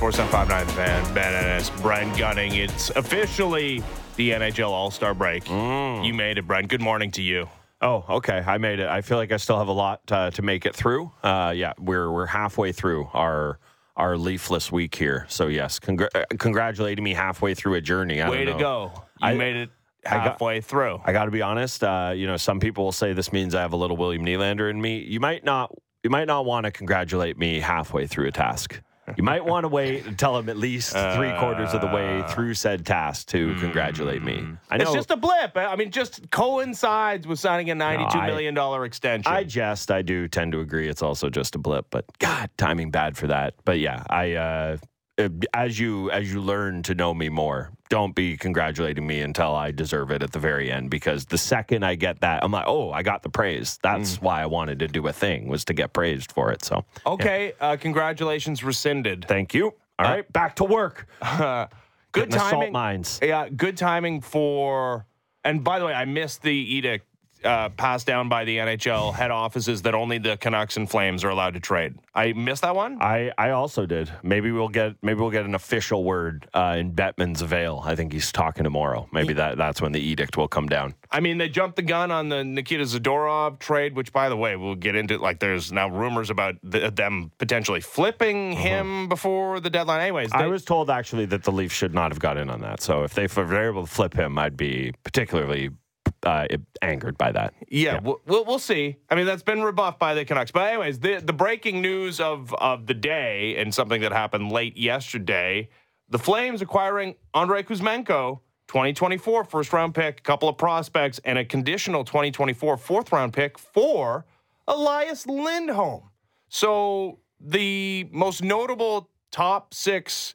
Sportsnet 59 The Fan, Ben Ennis, Brent Gunning. It's officially the NHL All Star break. You made it, Brent. Good morning to you. Oh, okay. I made it. I feel like I still have a lot uh, to make it through. Uh, yeah, we're we're halfway through our our leafless week here. So yes, congr- uh, congratulating me halfway through a journey. I Way to go. You I- made it I got- halfway through. I got to be honest. Uh, you know, some people will say this means I have a little William Nylander in me. You might not. You might not want to congratulate me halfway through a task. You might want to wait until I'm at least three quarters of the way through said task to congratulate me. I know. It's just a blip. I mean, just coincides with signing a ninety-two I- million dollar extension. I jest. I do tend to agree. It's also just a blip, but God, timing bad for that. But yeah, I uh, uh, as you as you learn to know me more, don't be congratulating me until I deserve it at the very end. Because the second I get that, I'm like, oh, I got the praise. That's Mm. why I wanted to do a thing was to get praised for it. So okay, uh, congratulations rescinded. thank you. All right, back to work. Good Getting the salt timing. mines. Yeah, good timing for. And by the way, I missed the edict uh, passed down by the NHL head offices that only the Canucks and Flames are allowed to trade. I missed that one. I, I also did. Maybe we'll get maybe we'll get an official word uh, in Bettman's avail. I think he's talking tomorrow. Maybe that that's when the edict will come down. I mean, they jumped the gun on the Nikita Zadorov trade, which, by the way, we'll get into. Like, there's now rumors about th- them potentially flipping him before the deadline. Anyways, I was told actually that the Leafs should not have got in on that. So if they if they're able to flip him, I'd be particularly uh, angered by that. Yeah, We'll, we'll we'll see. I mean, that's been rebuffed by the Canucks. But anyways, the the breaking news of of the day and something that happened late yesterday: the Flames acquiring Andrei Kuzmenko, 2024 first round pick, a couple of prospects, and a conditional 2024 fourth round pick for Elias Lindholm. So the most notable top six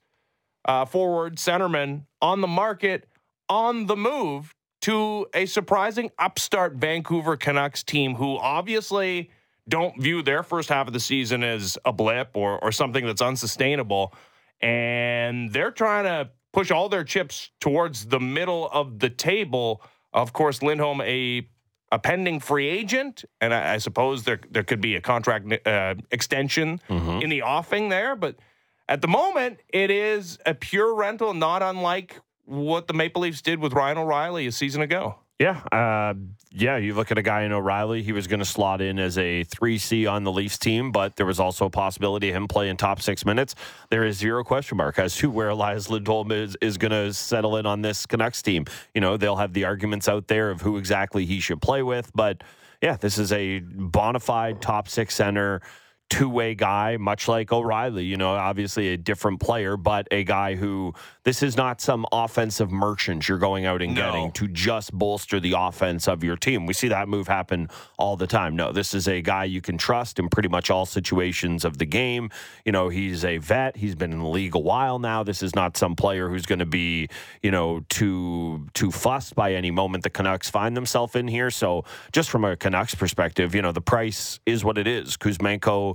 uh, forward centerman on the market on the move to a surprising upstart Vancouver Canucks team who obviously don't view their first half of the season as a blip or, or something that's unsustainable. And they're trying to push all their chips towards the middle of the table. Of course, Lindholm, a a pending free agent, and I, I suppose there there could be a contract uh, extension in the offing there. But at the moment, it is a pure rental, not unlike what the Maple Leafs did with Ryan O'Reilly a season ago. Yeah, uh, yeah. You look at a guy in O'Reilly; he was going to slot in as a three C on the Leafs team, but there was also a possibility of him playing top six minutes. There is zero question mark as to where Elias Lindholm is is going to settle in on this Canucks team. You know, they'll have the arguments out there of who exactly he should play with, but yeah, this is a bona fide top six center. Two way guy, much like O'Reilly, you know, obviously a different player, but a guy who this is not some offensive merchant you're going out and No. getting to just bolster the offense of your team. We see that move happen all the time. No, this is a guy you can trust in pretty much all situations of the game. You know, he's a vet. He's been in the league a while now. This is not some player who's going to be, you know, too too fussed by any moment the Canucks find themselves in here. So, just from a Canucks perspective, you know, the price is what it is. Kuzmenko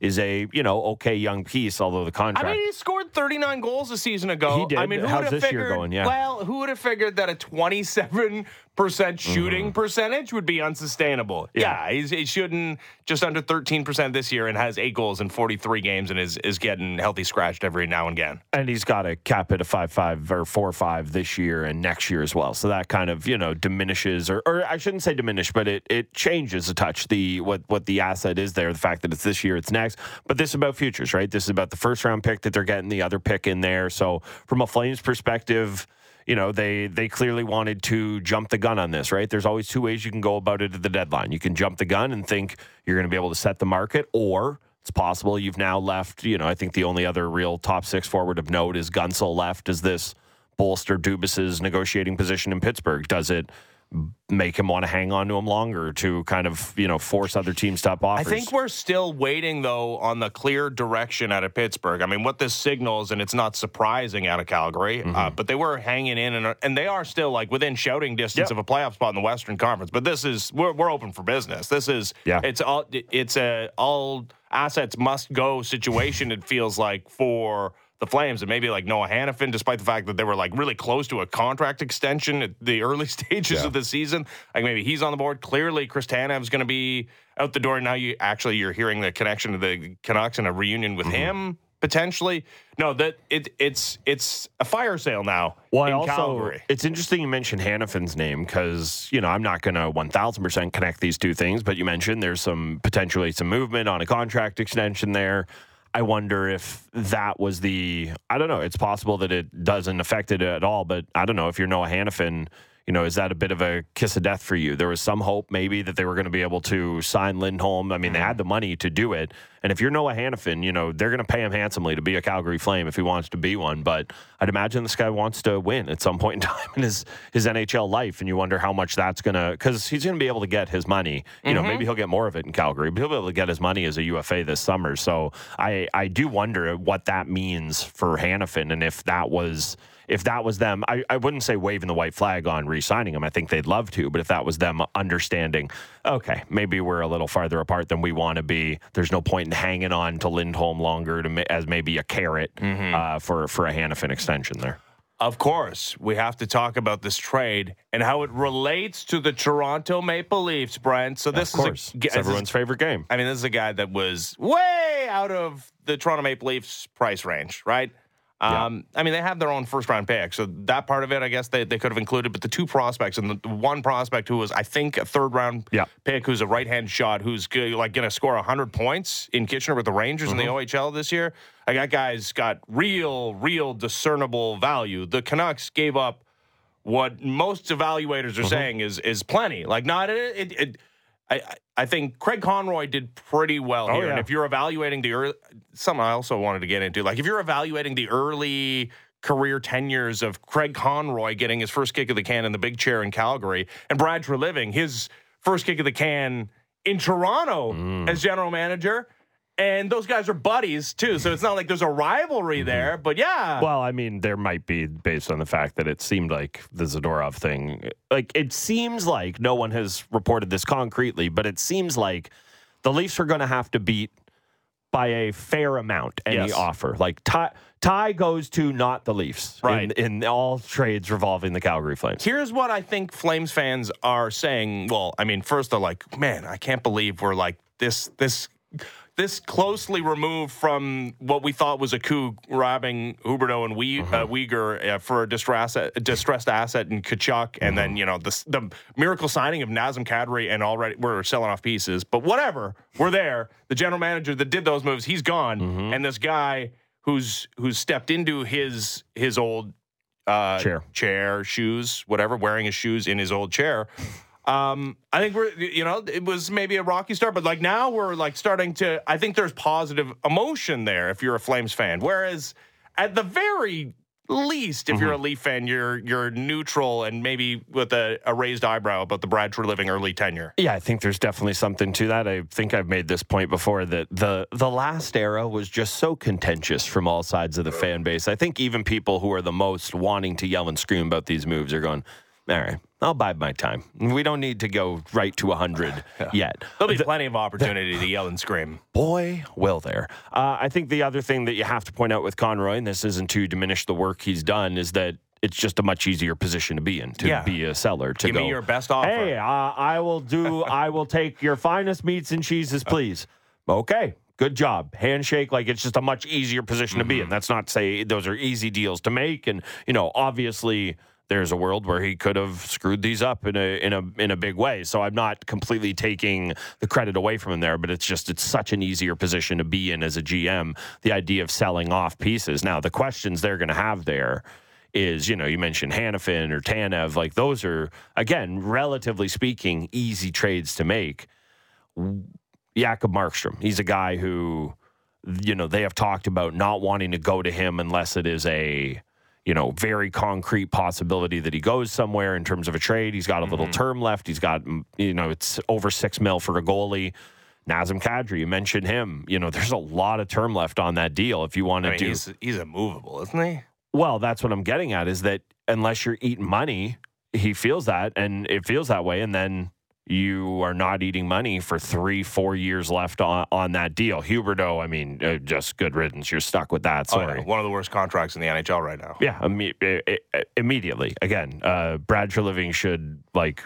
is a, you know, okay young piece, although the contract, I mean, he scored 39 goals a season ago. He did. I mean, who How's would have this year figured? going? Yeah. Well, who would have figured that a 27 percent shooting percentage would be unsustainable? Mm-hmm. Yeah. Yeah, he's, he's shooting just under 13 percent this year and has eight goals in 43 games and is is getting healthy scratched every now and again. And he's got a cap at a five five or four five this year and next year as well. So that kind of you know diminishes, or, or I shouldn't say diminish, but it it changes a touch the what what the asset is there. The fact that it's this year, it's next. But this is about futures, right? This is about the first round pick that they're getting, the other pick in there. So from a Flames perspective. You know, they they clearly wanted to jump the gun on this, right? There's always two ways you can go about it at the deadline. You can jump the gun and think you're going to be able to set the market, or it's possible you've now left. You know, I think the only other real top six forward of note is Guentzel left. Does this bolster Dubas's negotiating position in Pittsburgh? Does it make him want to hang on to him longer to kind of you know force other teams to up I think we're still waiting though on the clear direction out of Pittsburgh. I mean, what this signals, and it's not surprising out of Calgary, Mm-hmm. uh, but they were hanging in, and and they are still like within shouting distance Yep. of a playoff spot in the Western Conference. But this is we're we're open for business. This is Yeah. it's all it's a all assets must go situation. it feels like for. The Flames and maybe like Noah Hanifin, despite the fact that they were like really close to a contract extension at the early stages Yeah. of the season, like maybe he's on the board. Clearly, Chris Tanev's going to be out the door. Now you actually you're hearing the connection to the Canucks and a reunion with mm-hmm. him potentially. No, that it it's it's a fire sale now Well, in also, Calgary. it's interesting you mentioned Hanifin's name because, you know, I'm not going to 1000% connect these two things, but you mentioned there's some potentially some movement on a contract extension there. I wonder if that was the, I don't know, it's possible that it doesn't affect it at all, but I don't know if you're Noah Hanifin, you know, is that a bit of a kiss of death for you? There was some hope maybe that they were going to be able to sign Lindholm. I mean, they mm-hmm. had the money to do it. And if you're Noah Hanifin, you know, they're going to pay him handsomely to be a Calgary Flame if he wants to be one. But I'd imagine this guy wants to win at some point in time in his, his NHL life. And you wonder how much that's going to, because he's going to be able to get his money. You know, maybe mm-hmm. he'll get more of it in Calgary, but he'll be able to get his money as a UFA this summer. So I, I do wonder what that means for Hanifin and if that was if that was them, I, I wouldn't say waving the white flag on re-signing him. I think they'd love to, but if that was them understanding, okay, maybe we're a little farther apart than we want to be. There's no point in hanging on to Lindholm longer to as maybe a carrot uh, for for a Hanifin extension there. Of course, we have to talk about this trade and how it relates to the Toronto Maple Leafs, Brent. So this is a, this is- everyone's favorite game. I mean, this is a guy that was way out of the Toronto Maple Leafs price range, right? Um, I mean, they have their own first round pick, so that part of it, I guess they, they could have included. But the two prospects and the one prospect who was, I think, a third round Yeah. pick, who's a right hand shot, who's go- like going to score hundred points in Kitchener with the Rangers in the OHL this year. Like that guy's got real, real discernible value. The Canucks gave up what most evaluators are saying is is plenty. Like not it. it, it I I- think Craig Conroy did pretty well Oh, here. And if you're evaluating the early, something I also wanted to get into, like if you're evaluating the early career tenures of Craig Conroy getting his first kick of the can in the big chair in Calgary, and Brad Treliving his first kick of the can in Toronto Mm. as general manager. And those guys are buddies too, so it's not like there's a rivalry there. But yeah, Mm-hmm. Well, I mean, there might be based on the fact that it seemed like the Zadorov thing. Like it seems like no one has reported this concretely, but it seems like the Leafs are going to have to beat by a fair amount any Yes. offer. Like tie, tie goes to not the Leafs, Right. In, in all trades revolving the Calgary Flames. Here's what I think Flames fans are saying. Well, I mean, first they're like, "Man, I can't believe we're like this this this closely removed from what we thought was a coup, robbing Huberdeau and we, uh, Weegar uh, for a distress, distressed asset in Tkachuk, and then you know the the miracle signing of Nazem Kadri, and already we're selling off pieces. But whatever, we're there. The general manager that did those moves, he's gone, and this guy who's who's stepped into his his old uh, Chair. chair, shoes, whatever, wearing his shoes in his old chair. Um, I think we're, you know, it was maybe a rocky start, but like now we're like starting to. I think there's positive emotion there if you're a Flames fan. Whereas at the very least, if you're a Leaf fan, you're you're neutral and maybe with a, a raised eyebrow about the Brad Living early tenure. Yeah, I think there's definitely something to that. I think I've made this point before that the the last era was just so contentious from all sides of the fan base. I think even people who are the most wanting to yell and scream about these moves are going, "All right, I'll bide my time. We don't need to go right to 100 yet." There'll be plenty of opportunity to yell and scream. Boy, will there. Uh, I think the other thing that you have to point out with Conroy, and this isn't to diminish the work he's done, is that it's just a much easier position to be in to Yeah. be a seller. To Give go, me your best offer. Hey, uh, I will do. I will take your finest meats and cheeses, please. Okay. Good job. Handshake, like it's just a much easier position to be in. That's not to say those are easy deals to make. And, you know, obviously there's a world where he could have screwed these up in a in a in a big way. So I'm not completely taking the credit away from him there, but it's just it's such an easier position to be in as a GM. The idea of selling off pieces. Now the questions they're going to have there is, you know, you mentioned Hanifin or Tanev, like those are again, relatively speaking, easy trades to make. Jakob Markstrom, he's a guy who, you know, they have talked about not wanting to go to him unless it is a, you know, very concrete possibility that he goes somewhere in terms of a trade. He's got a little term left. He's got, mm, you know, it's over six mil for a goalie. Nazem Kadri, you mentioned him. You know, there's a lot of term left on that deal. If you want to I mean, do he's he's immovable, isn't he? well, that's what I'm getting at is that unless you're eating money, he feels that and it feels that way. And then you are not eating money for three, four years left on, on that deal. Huberdeau, I mean, uh, just good riddance. You're stuck with that. Oh. Sorry. One of the worst contracts in the NHL right now. Yeah, imme- i- i- immediately. Again, uh, Brad Treliving should like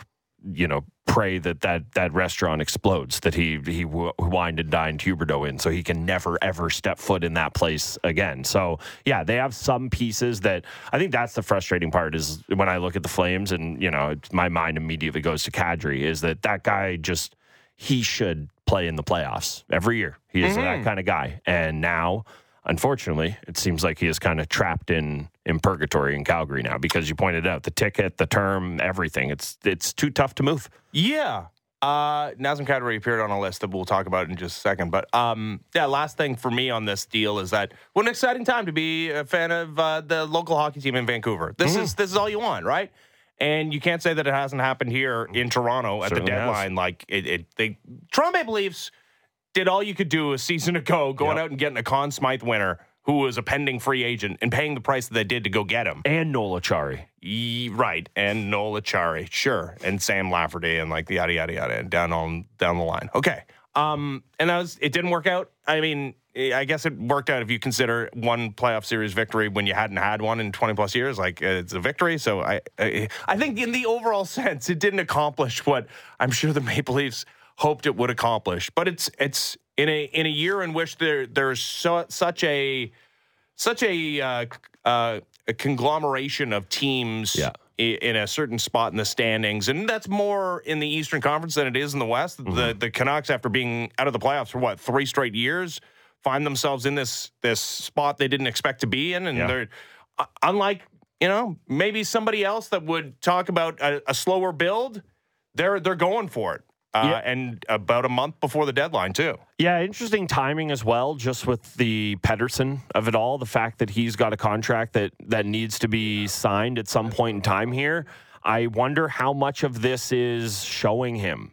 you know, pray that that, that restaurant explodes that he he wined and dined Huberdeau in, so he can never ever step foot in that place again. So yeah, they have some pieces that I think that's the frustrating part is when I look at the Flames and you know my mind immediately goes to Kadri is that that guy just he should play in the playoffs every year. He is mm-hmm. that kind of guy, and now unfortunately, it seems like he is kind of trapped in in purgatory in Calgary now because you pointed out the ticket, the term, everything. It's it's too tough to move. Yeah. Uh, Nazem Kadri appeared on a list that we'll talk about in just a second. But um, yeah, last thing for me on this deal is that what an exciting time to be a fan of uh, the local hockey team in Vancouver. This mm-hmm. is this is all you want, right? And you can't say that it hasn't happened here in Toronto at Certainly the deadline. Has. Like it, it, they Maple Leafs did all you could do a season ago, going yep. out and getting a Conn Smythe winner who was a pending free agent and paying the price that they did to go get him. And Noel Acciari. right. And Noel Acciari. Sure. And Sam Lafferty and like the yada yada yada and down on down the line. Okay. Um, and that was it didn't work out. I mean, I guess it worked out if you consider one playoff series victory when you hadn't had one in 20 plus years. Like it's a victory. So I, I, I think in the overall sense, it didn't accomplish what I'm sure the Maple Leafs hoped it would accomplish. But it's it's in a in a year in which there there's so, such a such a, uh, uh, a conglomeration of teams. Yeah. In a certain spot in the standings, and that's more in the Eastern Conference than it is in the West. Mm-hmm. The the Canucks, after being out of the playoffs for what three straight years, find themselves in this this spot they didn't expect to be in, and yeah. they're uh, unlike you know maybe somebody else that would talk about a, a slower build. They're they're going for it uh, yeah. and about a month before the deadline too. Yeah, interesting timing as well. Just with the Pettersson of it all, the fact that he's got a contract that that needs to be signed at some point in time here. I wonder how much of this is showing him,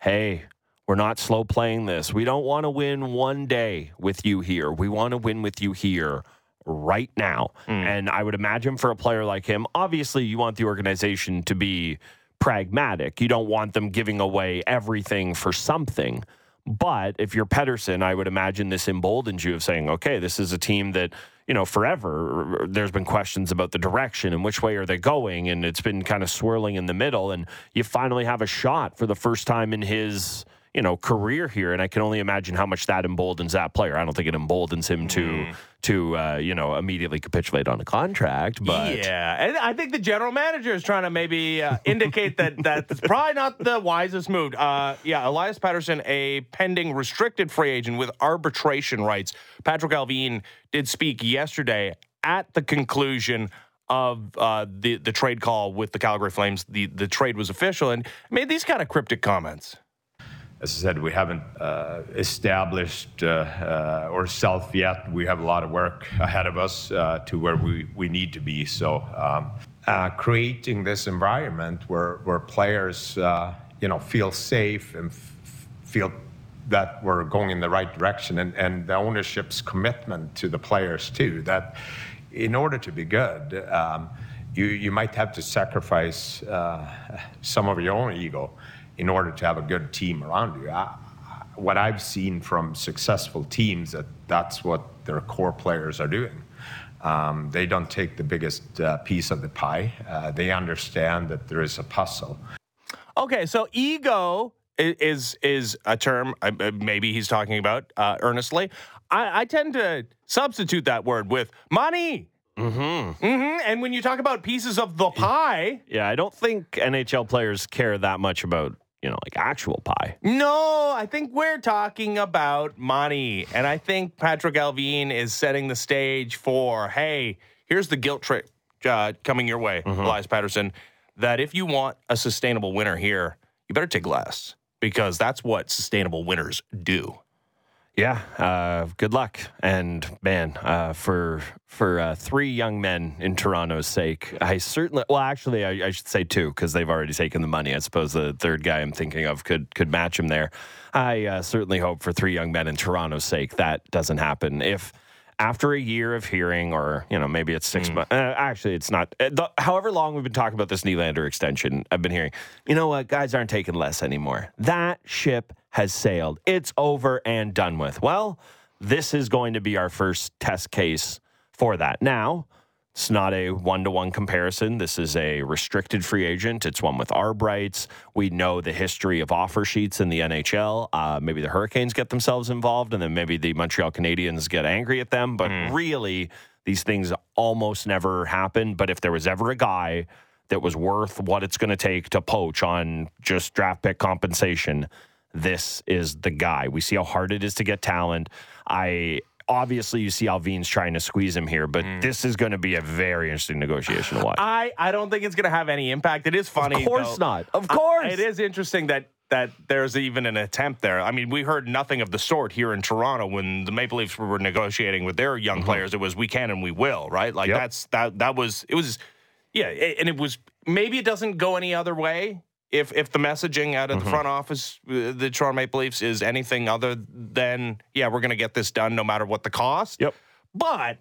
hey, we're not slow playing this. We don't want to win one day with you here. We want to win with you here right now. Mm. And I would imagine for a player like him, obviously you want the organization to be pragmatic. You don't want them giving away everything for something. But if you're Pettersson, I would imagine this emboldens you of saying, okay, this is a team that, you know, forever there's been questions about the direction and which way are they going. And it's been kind of swirling in the middle. And you finally have a shot for the first time in his you know career here, and I can only imagine how much that emboldens that player. I don't think it emboldens him to mm. to uh, you know immediately capitulate on a contract, but yeah, and I think the general manager is trying to maybe uh, indicate that that's probably not the wisest move. Uh, yeah, Elias Pettersson, a pending restricted free agent with arbitration rights. Patrik Allvin did speak yesterday at the conclusion of uh, the the trade call with the Calgary Flames. The the trade was official and made these kind of cryptic comments as I said, we haven't uh, established uh, uh, ourselves yet. We have a lot of work ahead of us to where we, need to be. So, um, creating this environment where, where players, you know, feel safe and feel that we're going in the right direction, and, the ownership's commitment to the players too. That in order to be good, um, you you might have to sacrifice some of your own ego in order to have a good team around you. I, what I've seen from successful teams that that's what their core players are doing. Um, they don't take the biggest uh, piece of the pie. Uh, they understand that there is a puzzle. Okay, so ego is is a term uh, maybe he's talking about uh, earnestly. I, I, tend to substitute that word with money. Mm-hmm. Mm-hmm. And when you talk about pieces of the pie, yeah, I don't think NHL players care that much about you know, like actual pie. No, I think we're talking about money. And I think Patrik Allvin is setting the stage for hey, here's the guilt trip uh, coming your way, mm-hmm. Elias Pettersson, that if you want a sustainable winner here, you better take less because that's what sustainable winners do. Yeah, uh, good luck, and man, uh, for for uh, three young men in Toronto's sake, I certainly. Well, actually, I, I should say two because they've already taken the money. I suppose the third guy I'm thinking of could could match him there. I uh, certainly hope for three young men in Toronto's sake that doesn't happen. If after a year of hearing, or you know, maybe it's six mm. months. Uh, actually, it's not. Uh, the, however long we've been talking about this Nylander extension, I've been hearing. You know what? Guys aren't taking less anymore. That ship has sailed. It's over and done with. Well, this is going to be our first test case for that. Now, It's not a one to one comparison. This is a restricted free agent. It's one with arb rights. We know the history of offer sheets in the NHL. Uh, maybe the Hurricanes get themselves involved, and then maybe the Montreal Canadiens get angry at them. But really, these things almost never happen. But if there was ever a guy that was worth what it's going to take to poach on just draft pick compensation, this is the guy. We see how hard it is to get talent. I obviously you see Allvin's trying to squeeze him here, but mm. this is going to be a very interesting negotiation to watch. I, I don't think it's going to have any impact. It is funny. of course though. not. Of I- course. it is interesting that that there's even an attempt there. I mean, we heard nothing of the sort here in Toronto when the Maple Leafs were negotiating with their young mm-hmm. players. It was we can and we will, right? Like Yep. that's that that was it was yeah, a- and it was maybe it doesn't go any other way. If, if the messaging out of the front office, uh, the Toronto Maple Leafs, is anything other than yeah, we're going to get this done no matter what the cost. Yep. But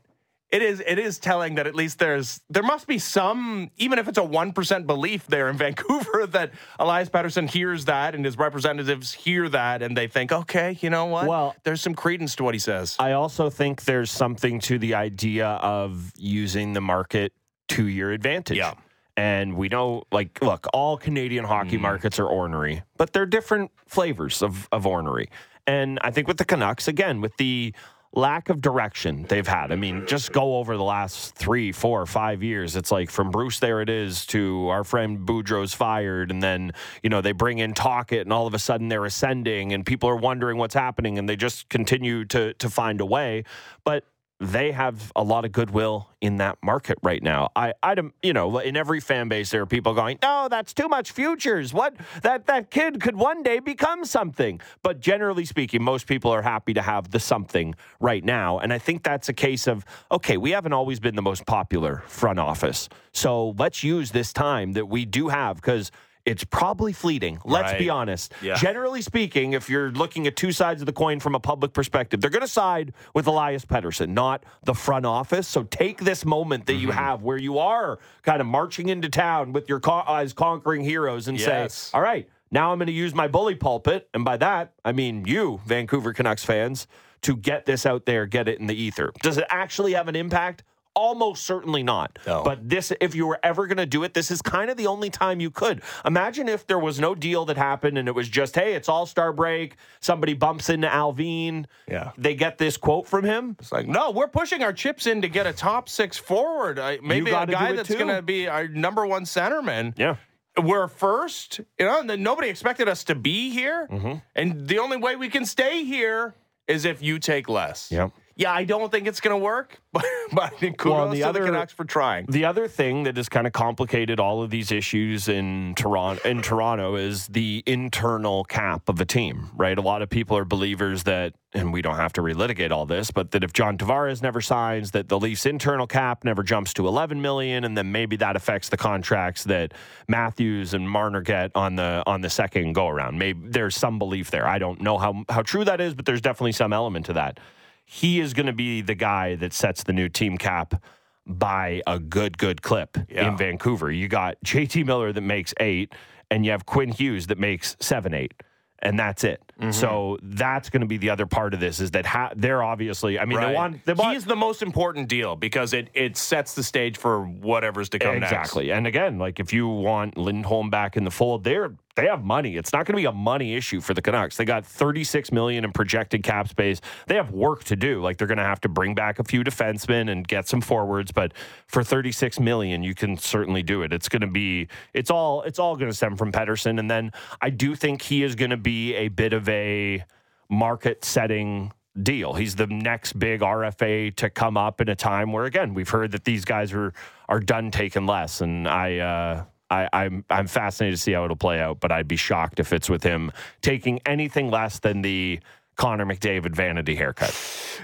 it is it is telling that at least there's there must be some even if it's a one percent belief there in Vancouver that Elias Pettersson hears that and his representatives hear that and they think okay you know what Well- there's some credence to what he says I also think there's something to the idea of using the market to your advantage. Yeah. And we know, like, look, all Canadian hockey mm. markets are ornery, but they're different flavors of, of ornery. And I think with the Canucks, again, with the lack of direction they've had, I mean, just go over the last three, four, five years. It's like from Bruce, there it is, to our friend Boudreau's fired. And then, you know, they bring in Tocchet, and all of a sudden they're ascending, and people are wondering what's happening, and they just continue to, to find a way. But they have a lot of goodwill in that market right now. I, I, you know, in every fan base, there are people going, "No, that's too much futures. What that that kid could one day become something." But generally speaking, most people are happy to have the something right now, and I think that's a case of okay, we haven't always been the most popular front office, so let's use this time that we do have because. It's probably fleeting. Let's be honest. Yeah. Generally speaking, if you're looking at two sides of the coin from a public perspective, they're going to side with Elias Pettersson, not the front office. So take this moment that you Mm-hmm. have where you are kind of marching into town with your co- as conquering heroes and Yes. say, all right, now I'm going to use my bully pulpit. And by that, I mean you, Vancouver Canucks fans, to get this out there, get it in the ether. Does it actually have an impact? Almost certainly not. No. But this, if you were ever going to do it, this is kind of the only time you could. Imagine if there was no deal that happened and it was just, hey, it's All Star break. Somebody bumps into Allvin. Yeah. They get this quote from him. it's like no we're pushing our chips in to get a top six forward I, maybe a guy that's going to be our number one centerman Yeah. we're first, you know, and nobody expected us to be here. Mm-hmm. And the only way we can stay here is if you take less. Yep. Yeah, I don't think it's going to work, but, but kudos Well, the to other- the Canucks for trying. The other thing that has kind of complicated all of these issues in Toronto in Toronto is the internal cap of a team, right? A lot of people are believers that and we don't have to relitigate all this, but that if John Tavares never signs, that the Leafs internal cap never jumps to 11 million and then maybe that affects the contracts that Matthews and Marner get on the on the second go around. Maybe there's some belief there. I don't know how how true that is, but there's definitely some element to that he is going to be the guy that sets the new team cap by a good, good clip Yeah. in Vancouver. You got JT Miller that makes eight, and you have Quinn Hughes that makes seven, eight. And that's it. Mm-hmm. So that's going to be the other part of this is that ha- they're obviously. I mean, they Right. want they want He's the most important deal because it, it sets the stage for whatever's to come next. exactly. And again, like if you want Lindholm back in the fold, they're they have money. It's not going to be a money issue for the Canucks. They got 36 million in projected cap space. They have work to do. Like they're going to have to bring back a few defensemen and get some forwards, but for 36 million, you can certainly do it. It's going to be it's all it's all going to stem from Pettersson and then I do think he is going to be a bit of a market setting deal. He's the next big RFA to come up in a time where again we've heard that these guys are are done taking less, and I. Uh, I, I'm I'm fascinated to see how it'll play out, but I'd be shocked if it's with him taking anything less than the Connor McDavid vanity haircut.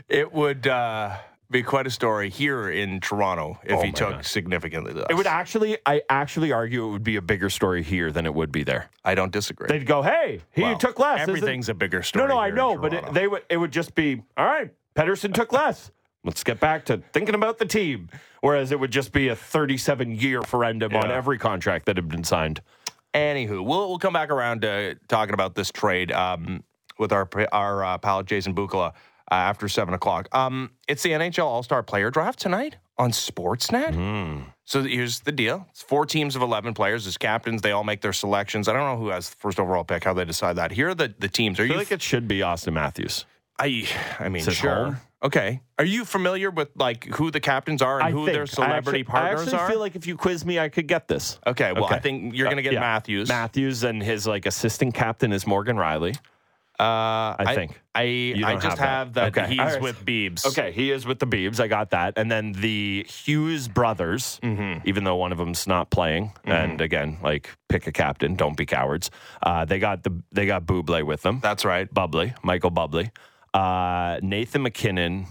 It would uh, be quite a story here in Toronto if Oh he took God. significantly less. It would actually, I actually argue it would be a bigger story here than it would be there. I don't disagree. They'd go, "Hey, he Well, took less." Everything's a bigger story. No, no, I know, but it, they would. It would just be all right. Pettersson took less. Let's get back to thinking about the team. Whereas it would just be a 37 year referendum on every contract that had been signed. Anywho, we'll we'll come back around to talking about this trade um, with our our uh, pal Jason Bukala. uh, after seven o'clock. Um, it's the NHL All Star Player Draft tonight on Sportsnet. Mm. So here's the deal: it's four teams of eleven players as captains. They all make their selections. I don't know who has the first overall pick. How they decide that? Here are the the teams. Are I you? feel like it should be Auston Matthews. I I mean, sure. home? Okay. Are you familiar with like who the captains are and I who think. their celebrity I actually, partners I actually are? feel like if you quiz me, I could get this. okay. Well, I think you're going to get Yeah. Matthews. Matthews and his like assistant captain is Morgan Rielly. Uh, I think. I I don't just have have that. that, Okay. he's All right. with Beebs. Okay, he is with the Beebs. I got that. And then the Hughes brothers, Mm-hmm. even though one of them's not playing, and again, like pick a captain, don't be cowards. Uh, they got the they got Buble with them. That's right. Bublé, Michael Bublé. Uh, Nathan MacKinnon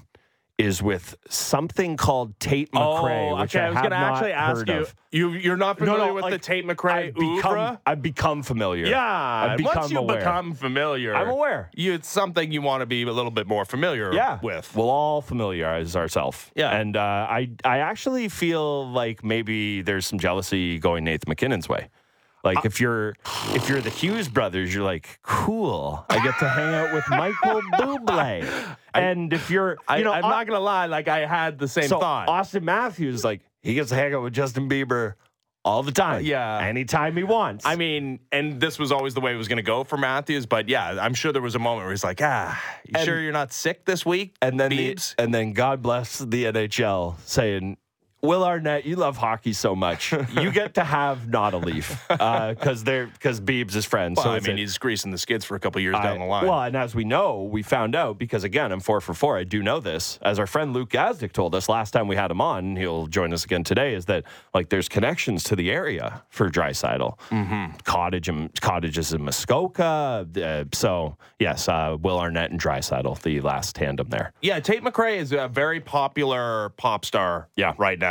is with something called Tate McRae, which Oh, okay. I, was have gonna not actually ask you. of. You you're not familiar with the Tate McRae I've become. I've become familiar. Yeah. I've become Once you aware. become familiar, I'm aware. You, it's something you want to be a little bit more familiar yeah. with. We'll all familiarize ourselves. Yeah. And uh, I I actually feel like maybe there's some jealousy going Nathan MacKinnon's way. Like if you're if you're the Hughes brothers, you're like, cool. I get to hang out with Michael Bublé. And if you're, I, you know, I'm not gonna lie. Like I had the same so thought. Auston Matthews, like he gets to hang out with Justin Bieber all the time. yeah. anytime he wants. I mean, and this was always the way it was going to go for Matthews, but yeah, I'm sure there was a moment where he's like, "Ah, you And- sure you're not sick this week?" And then the, and then God bless the NHL saying, Will Arnett, you love hockey so much, you get to have not a leaf because they're because Beebs is friends. Well, so I mean, a- he's greasing the skids for a couple years I- down the line. Well, and as we know, we found out because again, I'm four for four. I do know this, as our friend Luke Gazdic told us last time we had him on. He'll join us again today. Is that like there's connections to the area for Draisaitl, mm-hmm. cottage and cottages in Muskoka. Uh, so yes, uh, Will Arnett and Draisaitl, the last tandem there. yeah, Tate McRae is a very popular pop star. Yeah. right now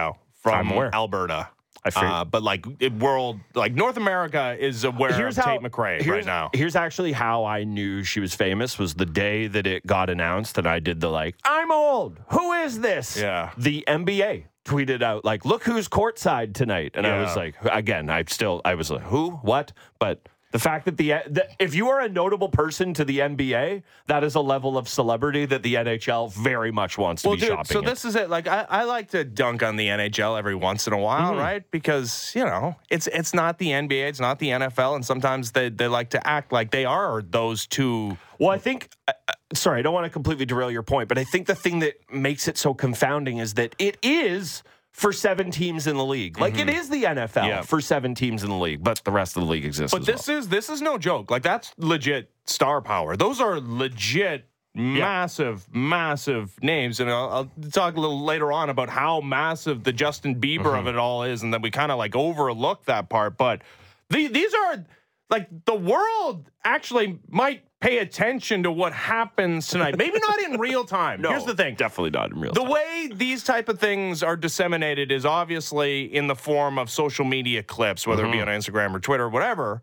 from. Alberta. Uh, but like world, like North America is aware of Tate McRae right now. Here's actually how I knew she was famous was the day that it got announced and I did the like, I'm old. Who is this? Yeah. The NBA tweeted out like, look who's courtside tonight. And I was like, again, I still I was like, who? What? But the fact that the, the if you are a notable person to the NBA, that is a level of celebrity that the NHL very much wants to Well, be dude, shopping. so in. this is it. Like I, I like to dunk on the NHL every once in a while, Mm-hmm. right? Because you know it's it's not the NBA, it's not the NFL, and sometimes they they like to act like they are those two. Well, I think, uh, uh, sorry, I don't want to completely derail your point, but I think the thing that makes it so confounding is that it is for seven teams in the league. Like it is the NFL Mm-hmm. Yeah. for seven teams in the league, but the rest of the league exists. But this is this is no joke. Like that's legit star power. Those are legit. Massive, massive names, and I'll, I'll talk a little later on about how massive the Justin Bieber Mm-hmm. of it all is, and then we kind of like overlook that part. But the, these are like the world actually might pay attention to what happens tonight. Maybe not in real time. well. Here's the thing: definitely not in real the time. The way these type of things are disseminated is obviously in the form of social media clips, whether it be Mm-hmm. on Instagram or Twitter or whatever.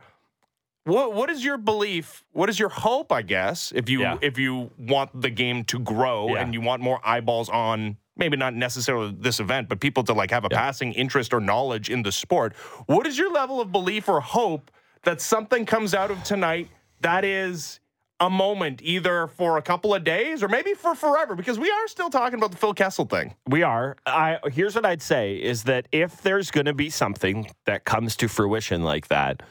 What what is your belief? What is your hope? I guess if you Yeah. if you want the game to grow Yeah. and you want more eyeballs on maybe not necessarily this event, but people to like have a passing interest or knowledge in the sport. What is your level of belief or hope that something comes out of tonight that is a moment either for a couple of days or maybe for forever because we are still talking about the Phil Kessel thing. We are. I here's what I'd say is that if there's going to be something that comes to fruition like that,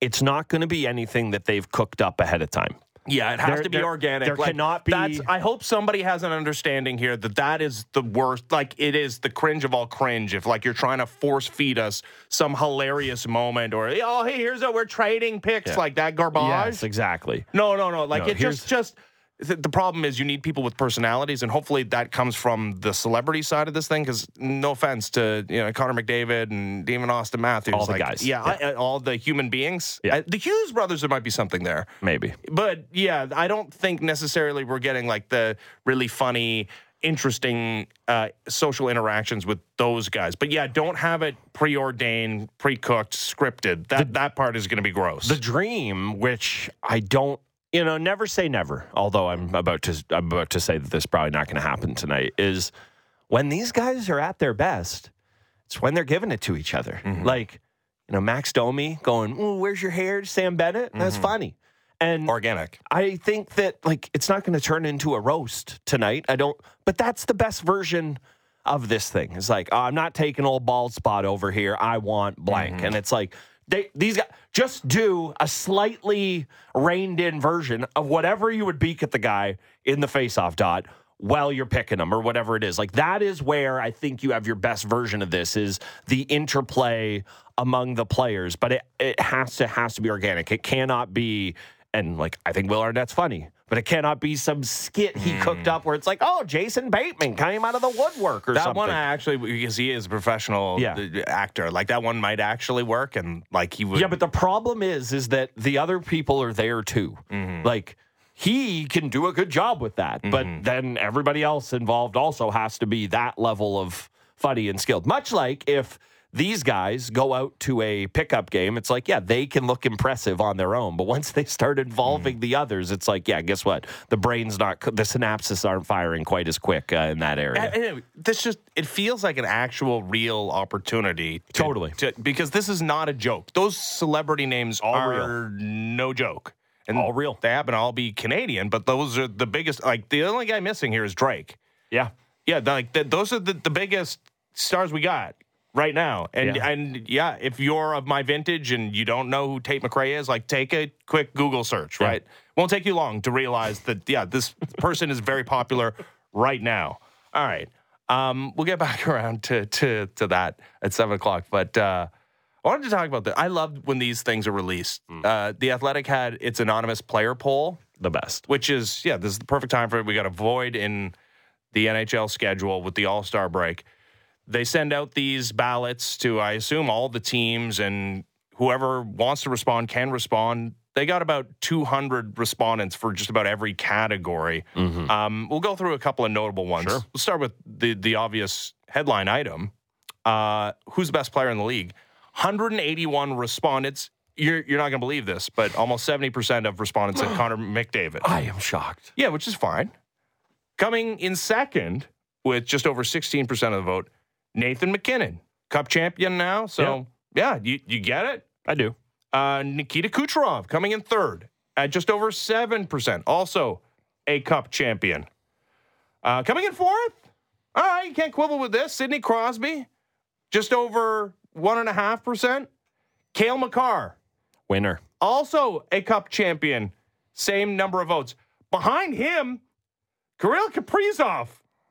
it's not going to be anything that they've cooked up ahead of time. Yeah, it has There- to be there- organic. there cannot be- That's, I hope somebody has an understanding here that that is the worst. Like it is the cringe of all cringe. If like you're trying to force feed us some hilarious moment, or oh hey, here's a we're trading picks like that garbage. Yes, exactly. No, no, no. Like No, it just just. The the problem is you need people with personalities, and hopefully that comes from the celebrity side of this thing. Because no offense to you know Connor McDavid and even Auston Matthews, All the like, guys. yeah, I- I- all the human beings. Yeah. I- the Hughes brothers, there might be something there Maybe. but yeah, I don't think necessarily we're getting like the really funny, interesting uh, social interactions with those guys. But yeah, don't have it preordained, pre-cooked, scripted. That that part is going to be gross. The dream, which I don't, you know, never say never. Although I'm about to, I'm about to say that this is probably not going to happen tonight. Is when these guys are at their best, it's when they're giving it to each other. Mm-hmm. Like, you know, Max Domi going, "Where's your hair, Sam Bennett?" That's mm-hmm. funny. And Organic. I think that like it's not going to turn into a roast tonight. I don't, but that's the best version of this thing. It's like oh, I'm not taking old bald spot over here. I want blank, mm-hmm. and it's like they these guys just do a slightly reined in version of whatever you would beak at the guy in the face off dot while you're picking them or whatever it is. Like that is where I think you have your best version of this is the interplay among the players, but it, it has to has to be organic. It cannot be and like I think Will Arnett's funny, but it cannot be some skit he cooked up where it's like, oh, Jason Bateman came out of the woodwork or That something. That one I actually because he is a professional Yeah. uh, actor. Like that one might actually work, and like he would. Yeah, but the problem is, is that the other people are there too. Mm-hmm. Like he can do a good job with that, but Mm-hmm. then everybody else involved also has to be that level of funny and skilled. Much like if these guys go out to a pickup game, it's like, yeah, they can look impressive on their own, but once they start involving Mm-hmm. the others, it's like, yeah, guess what? The brain's not, the synapses aren't firing quite as quick uh, in that area. And- and it- this just it feels like an actual real opportunity to- Totally. to- because this is not a joke those celebrity names are real. no joke and All real. they happen to all be canadian but those are the biggest like the only guy missing here is drake yeah. yeah like th those are the, the biggest stars we got right now and Yeah. and yeah if you're of my vintage and you don't know who tate McRae is like take a quick google search Yeah. right won't take you long to realize that yeah this person is very popular right now all right um, we'll get back around to to to that at seven o'clock but uh I wanted to talk about that. I love when these things are released. Uh, the Athletic had its anonymous player poll, The best. which is yeah, this is the perfect time for it. We got a void in the NHL schedule with the All Star break. They send out these ballots to, I assume, all the teams, and whoever wants to respond can respond. They got about 200 respondents for just about every category. Um, we'll go through a couple of notable ones. Sure. We'll start with the the obvious headline item: uh, Who's the best player in the league? 181 respondents. You're you're not going to believe this, but almost 70 percent of respondents said Connor McDavid. I am shocked. Yeah, which is fine. Coming in second with just over 16% of the vote, Nathan MacKinnon, cup champion now. So, yeah, you, you get it. I do. Uh, Nikita Kucherov coming in third at just over 7%, also a cup champion. Uh, coming in fourth, all right, you can't quibble with this. Sidney Crosby, just over 1.5%. Cale Makar, Winner. also a cup champion, same number of votes. Behind him, Kirill Kaprizov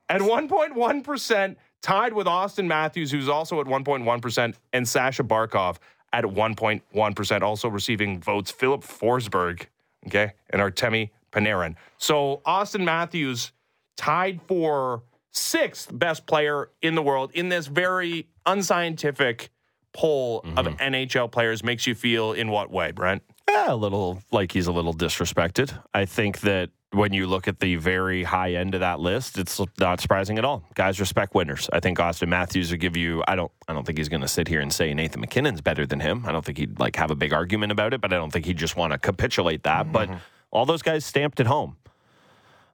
at 1.1%, tied with Auston Matthews, who's also at 1.1%, and Sasha Barkov at 1.1%, also receiving votes. Filip Forsberg, okay, and Artemi Panarin. So Auston Matthews tied for sixth best player in the world in this very unscientific poll of mm-hmm. NHL players makes you feel in what way, Brent? Yeah, a little like he's a little disrespected. I think that when you look at the very high end of that list, it's not surprising at all. Guys respect winners. I think Auston Matthews would give you. I don't. I don't think he's going to sit here and say Nathan MacKinnon's better than him. I don't think he'd like have a big argument about it. But I don't think he'd just want to capitulate that. Mm-hmm. But all those guys stamped at home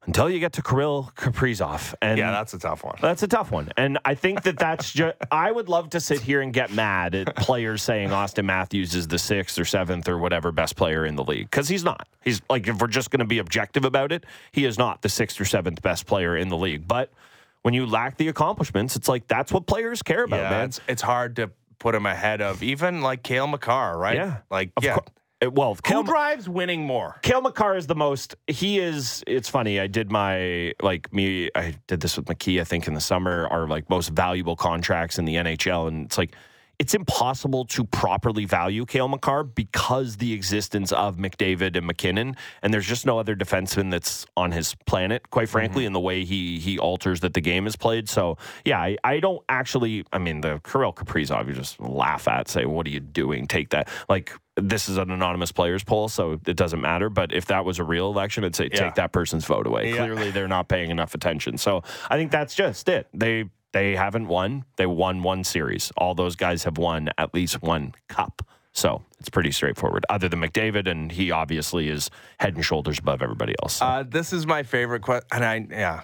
until you get to Kirill Kaprizov, and Yeah, that's a tough one. that's a tough one. And I think that that's just, I would love to sit here and get mad at players saying Auston Matthews is the sixth or seventh or whatever best player in the league. Because he's not. He's like, if we're just going to be objective about it, he is not the sixth or seventh best player in the league. But when you lack the accomplishments, it's like, that's what players care about, yeah, man. it's it's hard to put him ahead of even like Cale Makar, right? Yeah. like Of yeah. It- well, Who drives winning more? Cale Makar is the most. He is. It's funny. I did my like me. I did this with McKee. I think in the summer our like most valuable contracts in the NHL, and it's like it's impossible to properly value Cale Makar because the existence of McDavid and MacKinnon, and there's just no other defenseman that's on his planet, quite mm-hmm. frankly, in the way he he alters that the game is played. So yeah, I, I don't actually. I mean, the Kirill Kaprizov, you just laugh at, say, "What are you doing? Take that." Like this is an anonymous players poll, so it doesn't matter. But if that was a real election, I'd say Yeah. take that person's vote away. Yeah. Clearly, they're not paying enough attention. So I think that's just it. They they haven't won. They won one series. All those guys have won at least one cup. So it's pretty straightforward. Other than McDavid, and he obviously is head and shoulders above everybody else. So. Uh, this is my favorite question, and I yeah.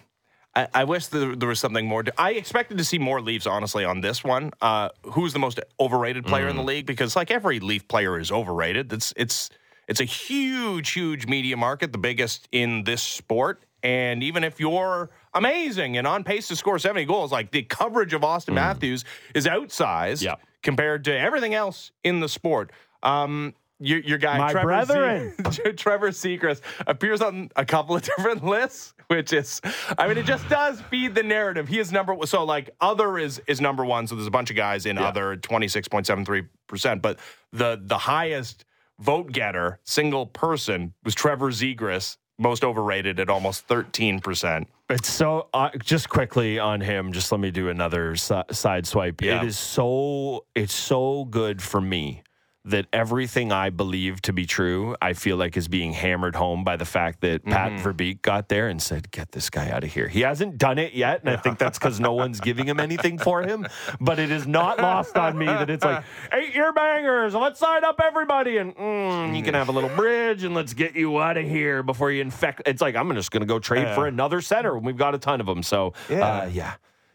I, I wish there, there was something more. To, I expected to see more Leafs, honestly, on this one. Uh, who's the most overrated player in the league? Because like every Leaf player is overrated. It's it's It's a huge, huge media market, the biggest in this sport. And even if you're amazing and on pace to score 70 goals, like the coverage of Auston Matthews is outsized Yeah. compared to everything else in the sport. Um, your, your guy, My Trevor, brethren. Se- Trevor Seacrest, appears on a couple of different lists, which is, I mean, it just does feed the narrative. He is number so like other is is number one. So there's a bunch of guys in other 26.73 percent, but the the highest vote getter single person was Trevor Zegras, most overrated at almost 13 percent. It's so uh, just quickly on him. Just let me do another si- side swipe. Yeah. It is so it's so good for me that everything I believe to be true, I feel like is being hammered home by the fact that Pat Mm-hmm. Verbeek got there and said, "Get this guy out of here." He hasn't done it yet, and I think that's because no one's giving him anything for him. But it is not lost on me that it's like eight year bangers. Let's sign up everybody, and mm, you can have a little bridge, and let's get you out of here before you infect. It's like I'm just going to go trade for another center. when We've got a ton of them, so yeah, uh, yeah.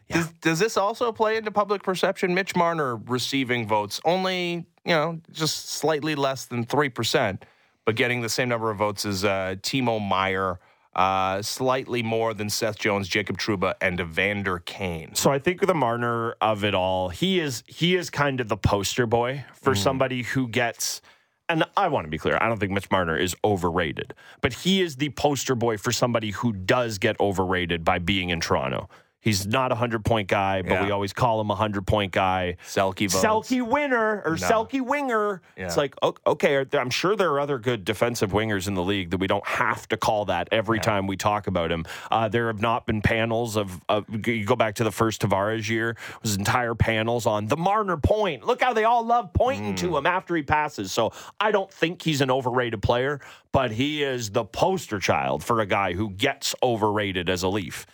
Does, does this also play into public perception? Mitch Marner receiving votes only, you know, just slightly less than 3%, but getting the same number of votes as uh, Timo Meier, uh, slightly more than Seth Jones, Jacob Trouba, and Evander Kane. So I think the Marner of it all, he is he is kind of the poster boy for somebody who gets. And I want to be clear, I don't think Mitch Marner is overrated, but he is the poster boy for somebody who does get overrated by being in Toronto. He's not a hundred point guy, but Yeah. we always call him a hundred point guy. Selke votes. Selke winner or Selke winger. It's like okay, I'm sure there are other good defensive wingers in the league that we don't have to call that every time we talk about him. Uh, there have not been panels of, of you go back to the first Tavares year, was entire panels on the Marner point. Look how they all love pointing to him after he passes. So I don't think he's an overrated player, but he is the poster child for a guy who gets overrated as a Leaf.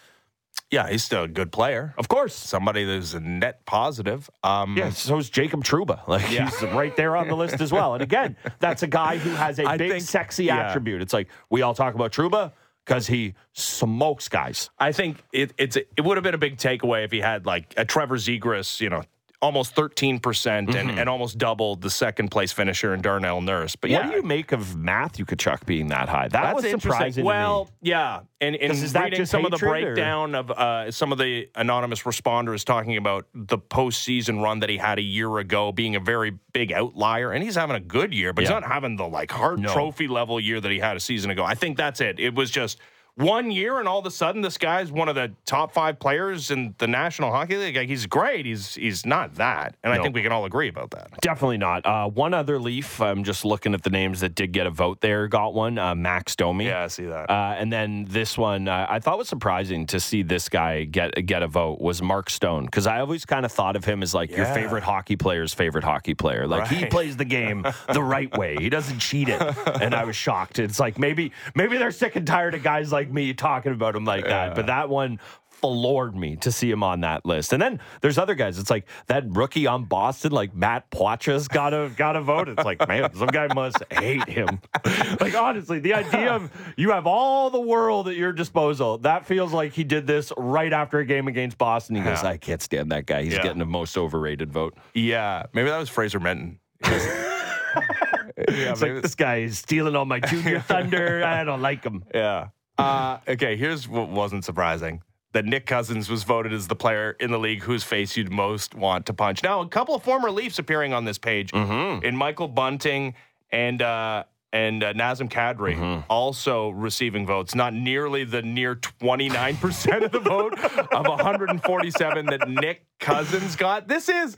Yeah, he's still a good player. Of course. Somebody that's a net positive. Um, Yeah, so is Jacob Trouba. Like Yeah. he's right there on the list as well. And again, that's a guy who has a I big, think- sexy yeah. attribute. It's like we all talk about Trouba because he smokes guys. I think it, it's it would have been a big takeaway if he had like a Trevor Zegras, you know, almost 13% and, and almost doubled the second place finisher in Darnell Nurse. But yeah, What do you make of Matthew Kachuk being that high? That That's was surprising. Well, to me. yeah, and, and is reading some of the hatred, or- breakdown of uh, some of the anonymous responders talking about the postseason run that he had a year ago being a very big outlier, and he's having a good year, but Yeah. he's not having the like hard No. trophy level year that he had a season ago. I think that's it. It was just. One year, and all of a sudden, this guy's one of the top five players in the National Hockey League. Like, he's great. He's he's not that, and I think we can all agree about that. Definitely not. Uh, one other Leaf. I'm just looking at the names that did get a vote there. Got one. Uh, Max Domi. Yeah, I see that. Uh, and then this one, uh, I thought was surprising to see this guy get get a vote was Mark Stone because I always kind of thought of him as like your favorite hockey player's favorite hockey player. Like he plays the game the right way. He doesn't cheat it. And I was shocked. It's like maybe maybe they're sick and tired of guys like me talking about him like that. But that one floored me to see him on that list. And then there's other guys. It's like that rookie on Boston, like Matt Poitras, got a got a vote. It's like, man, some guy must hate him. like honestly, the idea of you have all the world at your disposal. That feels like he did this right after a game against Boston. He goes, I can't stand that guy. He's Yeah. getting the most overrated vote. yeah, maybe that was Fraser Minten. It's like this guy is stealing all my junior thunder. I don't like him. Yeah. Uh, okay, here's what wasn't surprising. That Nick Cousins was voted as the player in the league whose face you'd most want to punch. Now, a couple of former Leafs appearing on this page in Michael Bunting and uh, and uh, Nazem Kadri also receiving votes. Not nearly the near 29% of the vote of 147 that Nick Cousins got. This is,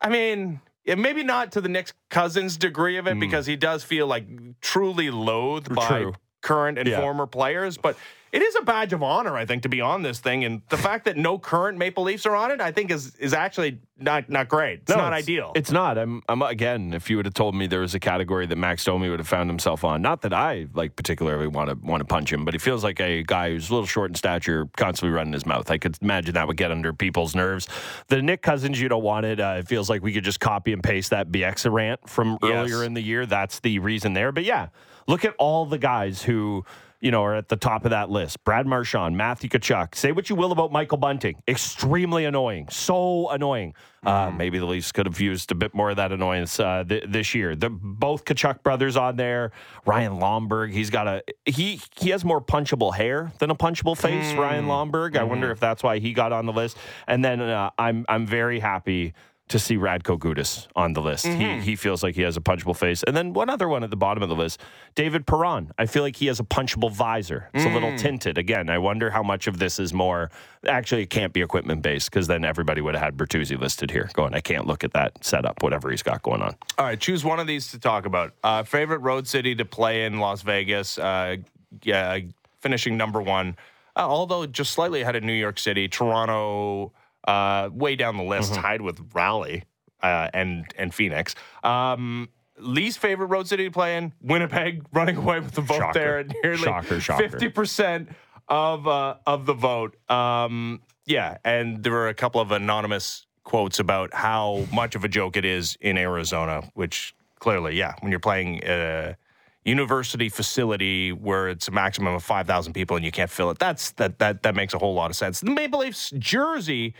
I mean, maybe not to the Nick Cousins degree of it because he does feel like truly loathed by True. Current and Yeah. former players, but it is a badge of honor, I think, to be on this thing. And the fact that no current Maple Leafs are on it, I think, is is actually not not great. It's No, not ideal. It's not. I'm, I'm again. If you would have told me there was a category that Max Domi would have found himself on, not that I like particularly want to want to punch him, but he feels like a guy who's a little short in stature, constantly running his mouth. I could imagine that would get under people's nerves. The Nick Cousins, you don't want it. Uh, it feels like we could just copy and paste that BX rant from Yes. earlier in the year. That's the reason there. But yeah, look at all the guys who you know, are at the top of that list. Brad Marchand, Matthew Tkachuk. Say what you will about Michael Bunting. Extremely annoying. So annoying. Uh, Mm. maybe the Leafs could have used a bit more of that annoyance uh, th- this year. The both Tkachuk brothers on there. Ryan Lomberg. He's got a he he has more punchable hair than a punchable face. Mm. Ryan Lomberg. I Mm-hmm. wonder if that's why he got on the list. And then uh, I'm I'm very happy to see Radko Gudas on the list. Mm-hmm. He he feels like he has a punchable face. And then one other one at the bottom of the list, David Perron. I feel like he has a punchable visor. It's a Mm. little tinted. Again, I wonder how much of this is more. Actually, it can't be equipment based because then everybody would have had Bertuzzi listed here. Going, I can't look at that setup, whatever he's got going on. All right, choose one of these to talk about. Uh, favorite road city to play in Las Vegas. Uh, yeah, finishing number one, uh, although just slightly ahead of New York City. Toronto, uh, way down the list, Mm-hmm. tied with Raleigh uh, and and Phoenix. Um, least favorite road city to play in Winnipeg, running away with the vote Shocker. there at nearly Shocker, shocker. fifty percent of uh, of the vote. Um, yeah, and there were a couple of anonymous quotes about how much of a joke it is in Arizona, which clearly, yeah, when you're playing a university facility where it's a maximum of five thousand people and you can't fill it, that's that that that makes a whole lot of sense. The Maple Leafs jersey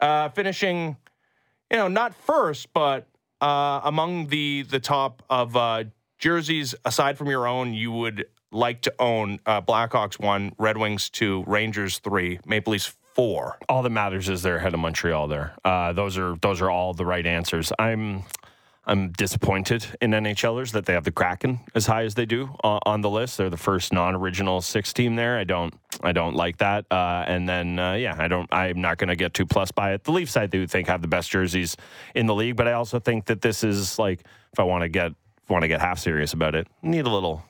uh, finishing, you know, not first, but uh, among the the top of uh, jerseys aside from your own, you would like to own uh, Blackhawks one, Red Wings two, Rangers three, Maple Leafs four. All that matters is they're ahead of Montreal. There, uh, those are those are all the right answers. I'm I'm disappointed in NHLers that they have the Kraken as high as they do on, on the list. They're the first non-original six team there. I don't I don't like that. Uh, and then uh, yeah, I don't. I'm not going to get too plus by it. The Leafs I do think have the best jerseys in the league, but I also think that this is like if I want to get want to get half serious about it, need a little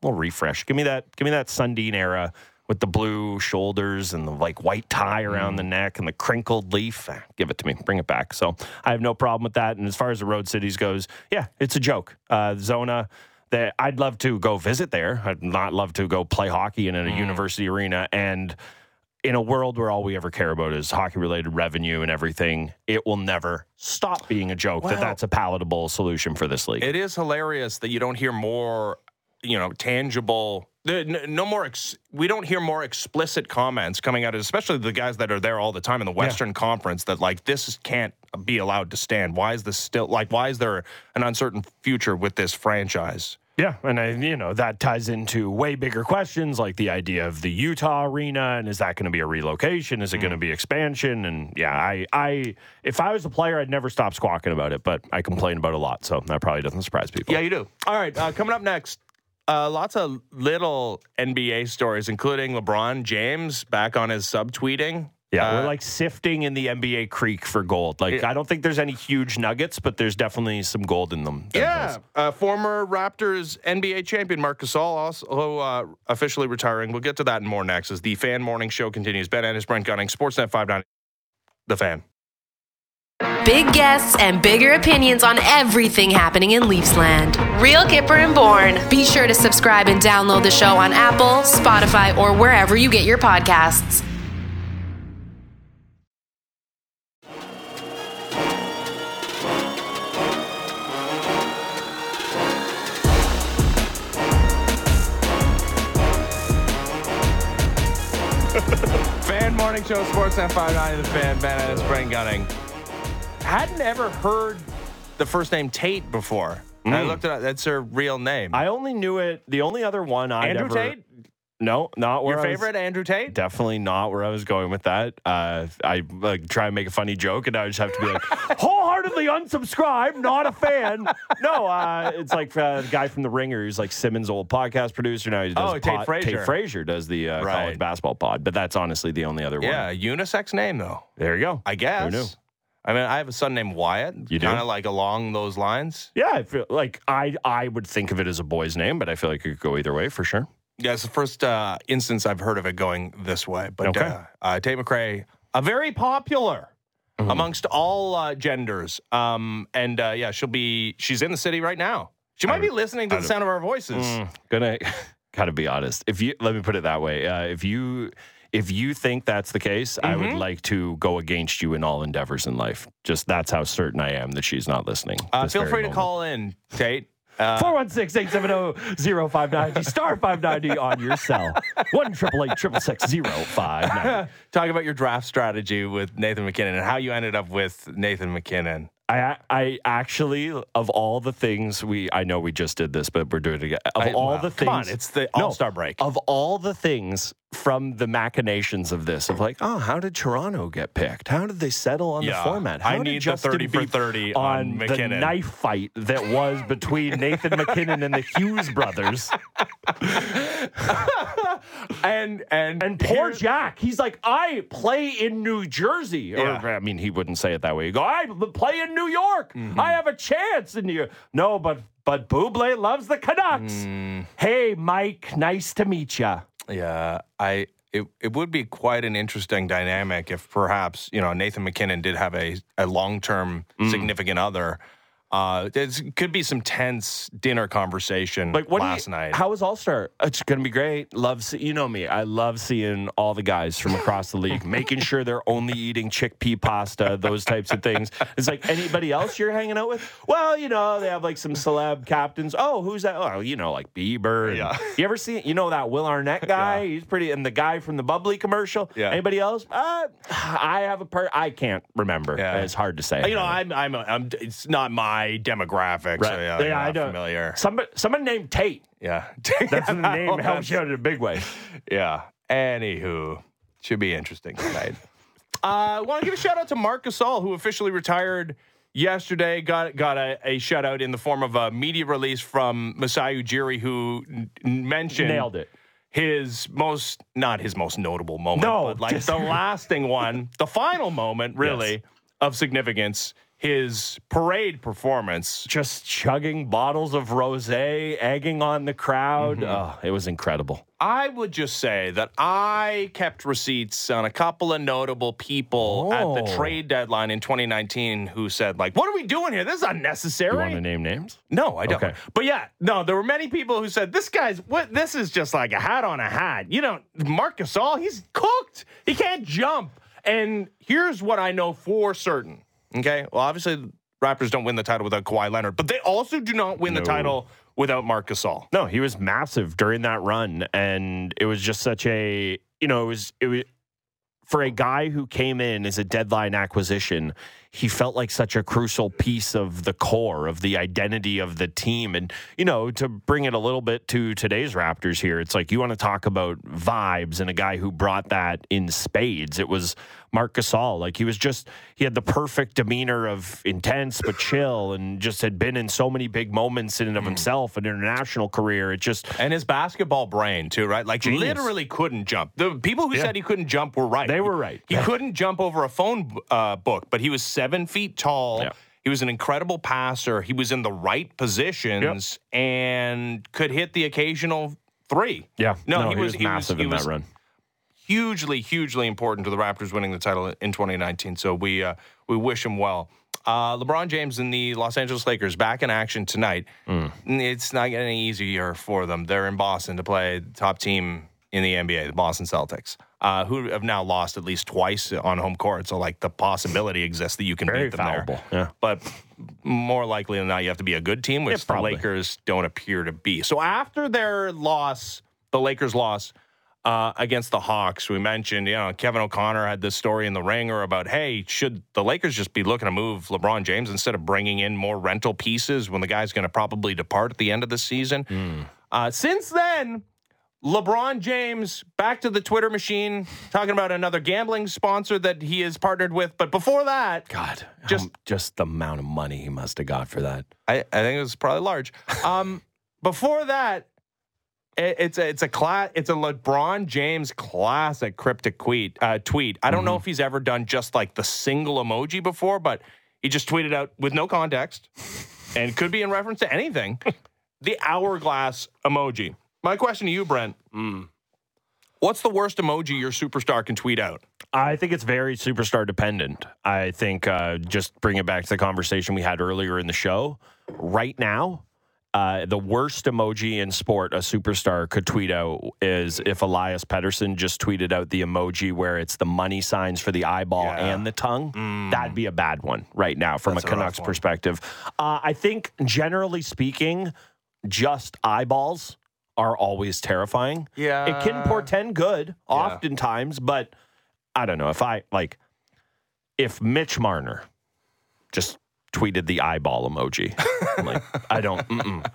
little refresh. Give me that. Give me that Sundin era with the blue shoulders and the like white tie around the neck and the crinkled leaf. Ah, Give it to me. Bring it back. So I have no problem with that. And as far as the road cities goes, yeah, it's a joke. Uh, Zona. That I'd love to go visit there. I'd not love to go play hockey in a university arena. And in a world where all we ever care about is hockey related revenue and everything, it will never stop being a joke that that's a palatable solution for this league. It is hilarious that you don't hear more, you know, tangible. The- No more. Ex, we don't hear more explicit comments coming out, of, especially the guys that are there all the time in the Western Conference. That like this can't be allowed to stand. Why is this still like? Why is there an uncertain future with this franchise? Yeah, and I, you know that ties into way bigger questions like the idea of the Utah arena and is that going to be a relocation? Is it going to be expansion? And yeah, I, I, if I was a player, I'd never stop squawking about it, but I complain about it a lot, so that probably doesn't surprise people. Yeah, you do. All right, uh, coming up next. Uh, lots of little NBA stories, including LeBron James back on his subtweeting. Yeah, Uh, we're like sifting in the NBA creek for gold. Like I don't think there's any huge nuggets, but there's definitely some gold in them. Yeah, uh, former Raptors NBA champion Marc Gasol also uh, officially retiring. We'll get to that and more next as the Fan Morning Show continues. Ben Ennis, Brent Gunning, Sportsnet 590, The Fan. Big guests and bigger opinions on everything happening in Leafsland. Real Kyper and Bourne. Be sure to subscribe and download the show on Apple, Spotify, or wherever you get your podcasts. Fan Morning Show, Sportsnet 590, The Fan, Ben Ennis, Brent Gunning. I hadn't ever heard the first name Tate before. And I looked it up. That's her real name. I only knew it. The only other one I Andrew ever, Tate? No, not where Your I was- favorite, Andrew Tate? Definitely not where I was going with that. Uh, I like try and make a funny joke, and I just have to be like, wholeheartedly unsubscribe, not a fan. No, uh, it's like uh, the guy from The Ringer, who's like Simmons' old podcast producer. Now he does Oh, Tate Frazier. Tate Frazier does the uh, Right. college basketball pod, but that's honestly the only other one. Yeah, unisex name, though. There you go. I guess. Who knew? I mean, I have a son named Wyatt. You do? Kind of like along those lines. Yeah, I feel like I I would think of it as a boy's name, but I feel like it could go either way for sure. Yeah, it's the first uh, instance I've heard of it going this way. But Okay. uh, uh, Tate McRae, a very popular Mm-hmm. amongst all uh, genders. Um, and uh, yeah, she'll be, she's in the city right now. She might be listening to the sound of our voices. Mm, gonna gotta be honest. If you let me put it that way, uh, if you if you think that's the case, I Mm-hmm. would like to go against you in all endeavors in life. Just that's how certain I am that she's not listening. Uh, feel free to call in, Tate. 416 870 0590 star 590 on your cell. 1 888 Talk about your draft strategy with Nathan MacKinnon and how you ended up with Nathan MacKinnon. I I actually of all the things we I know we just did this, but we're doing it again. Of I- all the come things, on, it's the All-Star break. Of all the things from the machinations of this, of like, oh, how did Toronto get picked? How did they settle on Yeah, the format? I How did need the thirty for thirty on, on the knife fight that was between Nathan MacKinnon and the Hughes brothers. And and And poor Jack, he's like, I play in New Jersey. Or, Yeah. I mean, he wouldn't say it that way. He'd go, I play in New York. Mm-hmm. I have a chance in New York. No, but but Bublé loves the Canucks. Mm. Hey, Mike, nice to meet you. Yeah, I it, it would be quite an interesting dynamic if perhaps you know Nathan MacKinnon did have a a long term Mm. significant other. Uh, there could be some tense dinner conversation Like what? last you, night. How was All Star? It's gonna be great. Love, see, you know me. I love seeing all the guys from across the league, making sure they're only eating chickpea pasta, those types of things. It's like anybody else you're hanging out with. Well, you know they have like some celeb captains. Oh, who's that? Oh, you know like Bieber. Yeah. You ever see? You know that Will Arnett guy? Yeah. He's pretty. And the guy from the bubbly commercial. Yeah. Anybody else? Uh, I have a part. I can't remember. Yeah. It's hard to say. you know, I'm, I'm, I'm, it's not my demographic. So Right. yeah, Yeah, I'm don't- familiar. Somebody, someone named Tate. Yeah. That's the name helps you out in a big way. Yeah. Anywho, should be interesting tonight. I uh, want to give a shout out to Marc Gasol, who officially retired yesterday. Got got a, a shout out in the form of a media release from Masai Ujiri, who n- mentioned Nailed it. His most, not his most notable moment, No, but like just- the lasting one, the final moment, really, of significance. His parade performance just chugging bottles of rosé, egging on the crowd. Mm-hmm. Oh, it was incredible. I would just say that I kept receipts on a couple of notable people at the Oh. trade deadline in 2019 who said, like, what are we doing here? This is You unnecessary. want to name names? no, I don't. Okay. But yeah, no, there were many people who said, this guy's, what? This is just like a hat on a hat. You know, Marc Gasol, he's cooked. He can't jump. And here's what I know for certain. Okay. Well, obviously, Raptors don't win the title without Kawhi Leonard, but they also do not win the title without Marc Gasol. No, he was massive during that run, and it was just such a you know it was it was for a guy who came in as a deadline acquisition. He felt like such a crucial piece of the core of the identity of the team, and you know to bring it a little bit to today's Raptors here, it's like you want to talk about vibes and a guy who brought that in spades. It was Marc Gasol. Like he was just he had the perfect demeanor of intense but chill, and just had been in so many big moments in and of himself, an international career. It just And his basketball brain too, right? Like Genius. literally couldn't jump. The people who Yeah. said he couldn't jump were right. They were right. He couldn't jump over a phone uh, book, but he was seven feet tall. Yeah. He was an incredible passer. He was in the right positions and could hit the occasional three. yeah, No, he, was, massive he in was that run. Hugely, hugely important to the Raptors winning the title in 2019. So we uh, we wish him well. Uh, LeBron James and the Los Angeles Lakers back in action tonight. Mm. It's not getting any easier for them. They're in Boston to play the top team in the NBA, the Boston Celtics, uh, who have now lost at least twice on home court. So like the possibility exists that you can Very beat them there. fallible. Yeah. But more likely than not, you have to be a good team, which Yeah, the. Lakers don't appear to be. So after their loss, the Lakers loss uh, against the Hawks, we mentioned, you know, Kevin O'Connor had this story in the ringer about, hey, should the Lakers just be looking to move LeBron James instead of bringing in more rental pieces when the guy's going to probably depart at the end of the season? Hmm. Uh, since then, LeBron James back to the Twitter machine, talking about another gambling sponsor that he is partnered with. But before that, God, Just- just just the amount of money he must have got for that. I, I think it was probably large. Um, before that, it, it's a it's a cla- it's a LeBron James classic cryptic tweet. Uh, tweet. I don't know if he's ever done just like the single emoji before, but he just tweeted out with no context and could be in reference to anything. the hourglass emoji. My question to you, Brent. What's the worst emoji your superstar can tweet out? I think it's very superstar dependent. I think uh, just bring it back to the conversation we had earlier in the show. Right now, uh, the worst emoji in sport a superstar could tweet out is if Elias Pettersson just tweeted out the emoji where it's the money signs for the eyeball Yeah. and the tongue. That'd be a bad one right now from That's a a Canucks one. perspective. Uh, I think generally speaking, just eyeballs are always terrifying. Yeah. It can portend good oftentimes, but I don't know if I like if Mitch Marner just tweeted the eyeball emoji. I'm like, I don't,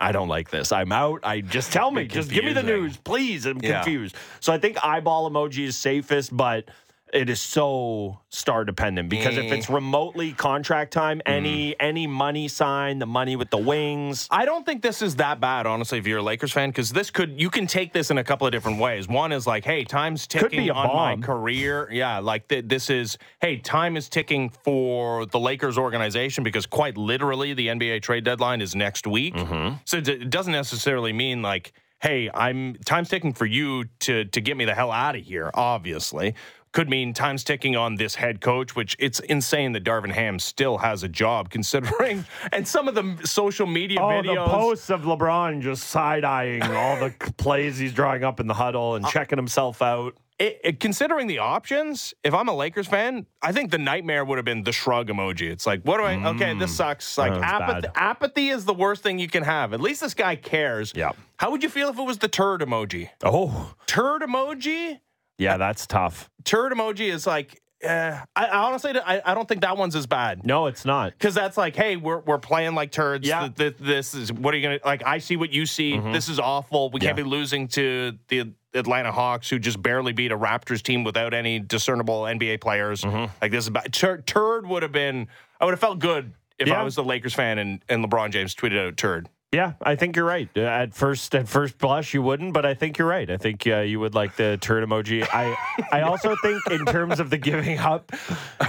I don't like this. I'm out. I just tell me, just give me the news, please. I'm Yeah. confused. So I think eyeball emoji is safest, but it is so star dependent because if Eh. it's remotely contract time, any any money sign, the money with the wings. I don't think this is that bad, honestly, if you're a Lakers fan, because this could you can take this in a couple of different ways. One is like, hey, time's ticking on my career. Yeah, like th- this is, hey, time is ticking for the Lakers organization because quite literally the NBA trade deadline is next week. Mm-hmm. So it, it doesn't necessarily mean like, hey, I'm time's ticking for you to to get me the hell out of here. Obviously. Could mean time's ticking on this head coach, which it's insane that Darvin Ham still has a job considering. And some of the social media Oh, videos. the posts of LeBron just side eyeing all the plays he's drawing up in the huddle Uh, and checking himself out. it, it- considering the options, if I'm a Lakers fan, I think the nightmare would have been the shrug emoji. It's like, what do I? Okay, this sucks. Like Mm. That's apathy, apathy is the worst thing you can have. At least this guy cares. Yeah. How would you feel if it was the turd emoji? Oh, Turd emoji. Yeah, that's tough. Turd emoji is like. Uh, I, I honestly, I, I don't think that one's as bad. No, it's not. Because that's like, hey, we're, we're playing like turds. Yeah. Mm-hmm. Th- th- this is what are you gonna like? I see what you see. This is awful. We can't be losing to the Atlanta Hawks, who just barely beat a Raptors team without any discernible NBA players. Mm-hmm. Like this is bad. Tur- turd would have been. I would have felt good if Yeah. I was the Lakers fan and, and LeBron James tweeted out turd. Yeah, I think you're right. Uh, At first, at first blush, you wouldn't, but I think you're right. I think uh, you would like the turd emoji. I, I also think in terms of the giving up,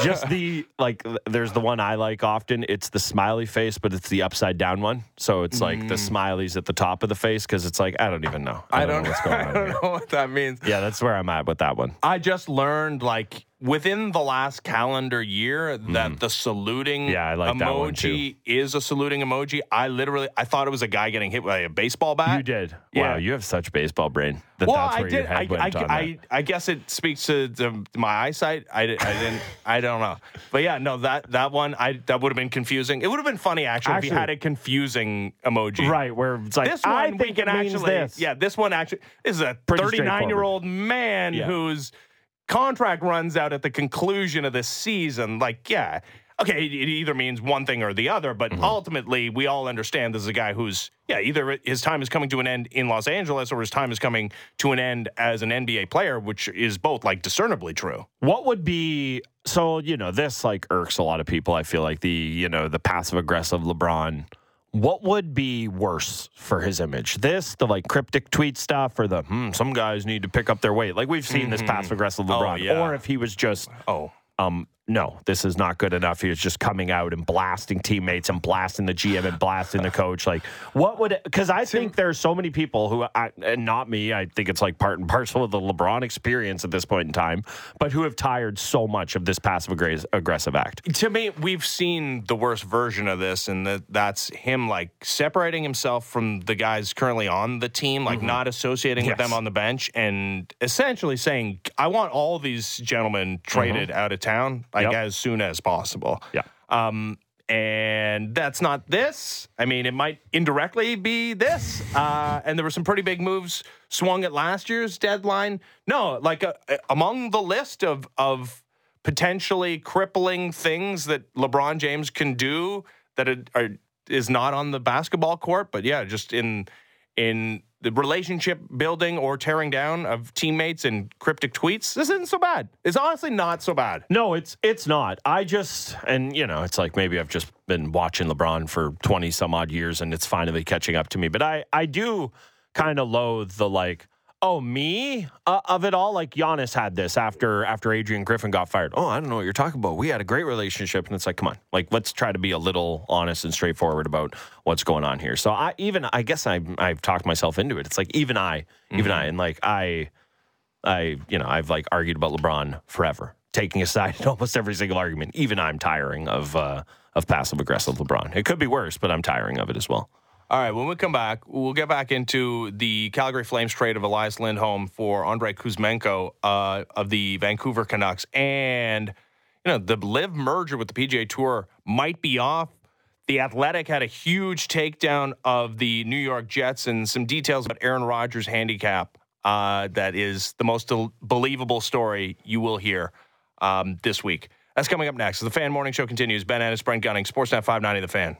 just the like. There's the one I like often. It's the smiley face, but it's the upside down one. So it's like the smileys at the top of the face because it's like I don't even know. I don't, know what's going on. here. know what that means. Yeah, that's where I'm at with that one. I just learned like within the last calendar year that mm. the saluting. Yeah, like emoji is a saluting emoji. I literally I thought it was a guy getting hit by a baseball bat. You did. Yeah. Wow, you have such baseball brain that Well, that's I did. I, I, I. I guess it speaks to, to my eyesight. I, di- I didn't. I don't know. But yeah, no that that one I that would have been confusing. It would have been funny actually, if Actually- he had a confusing emoji. Right, where it's like This one I we think can it means actually. this. Yeah, this one actually this is a 39 year old man Yeah. whose contract runs out at the conclusion of the season. Like, yeah. Okay, it it either means one thing or the other, but Mm-hmm. ultimately, we all understand this is a guy who's, yeah, either his time is coming to an end in Los Angeles or his time is coming to an end as an NBA player, which is both like discernibly true. What would be so you know this like irks a lot of people. I feel like the you know the passive aggressive LeBron. What would be worse for his image? This, the like cryptic tweet stuff, or the hmm, some guys need to pick up their weight. Like we've seen this passive aggressive LeBron, Mm-hmm. yeah. or if he was just Oh, um, no, this is not good enough. He was just coming out and blasting teammates and blasting the GM and blasting the coach. Like, what would? Because I think there's so many people who, I, and not me. I think it's like part and parcel of the LeBron experience at this point in time, but who have tired so much of this passive aggress- aggressive act. to me, we've seen the worst version of this, and that that's him like separating himself from the guys currently on the team, like mm-hmm. not associating with them on the bench, and essentially saying, "I want all these gentlemen traded mm-hmm. out of town like Yep. as soon as possible." Yeah. Um, and that's not this. I mean, it might indirectly be this. Uh, and there were some pretty big moves swung at last year's deadline. No, like uh, among the list of of potentially crippling things that LeBron James can do that are, are, is not on the basketball court, but yeah, just in in the relationship building or tearing down of teammates and cryptic tweets. This isn't so bad. It's honestly not so bad. No, it's it's not. I just and you know, it's like maybe I've just been watching LeBron for 20 some odd years and it's finally catching up to me. But I I do kind of loathe the like Oh, me uh, of it all. Like Giannis had this after after Adrian Griffin got fired. Oh, I don't know what you're talking about. We had a great relationship, and it's like, come on, like let's try to be a little honest and straightforward about what's going on here. So I even I guess I I've talked myself into it. It's like even I, even I, and like I I, you know, I've like argued about LeBron forever, taking a side in almost every single argument. Even I'm tiring of uh, of passive aggressive LeBron. It could be worse, but I'm tiring of it as well. All right, when we come back, we'll get back into the Calgary Flames trade of Elias Lindholm for Andrei Kuzmenko uh, of the Vancouver Canucks. And, you know, the LIV merger with the PGA Tour might be off. The Athletic had a huge takedown of the New York Jets and some details about Aaron Rodgers' handicap. Uh, that is the most believable story you will hear um, this week. That's coming up next. The Fan Morning Show continues. Ben Ennis, Brent Gunning, Sportsnet 590, The Fan.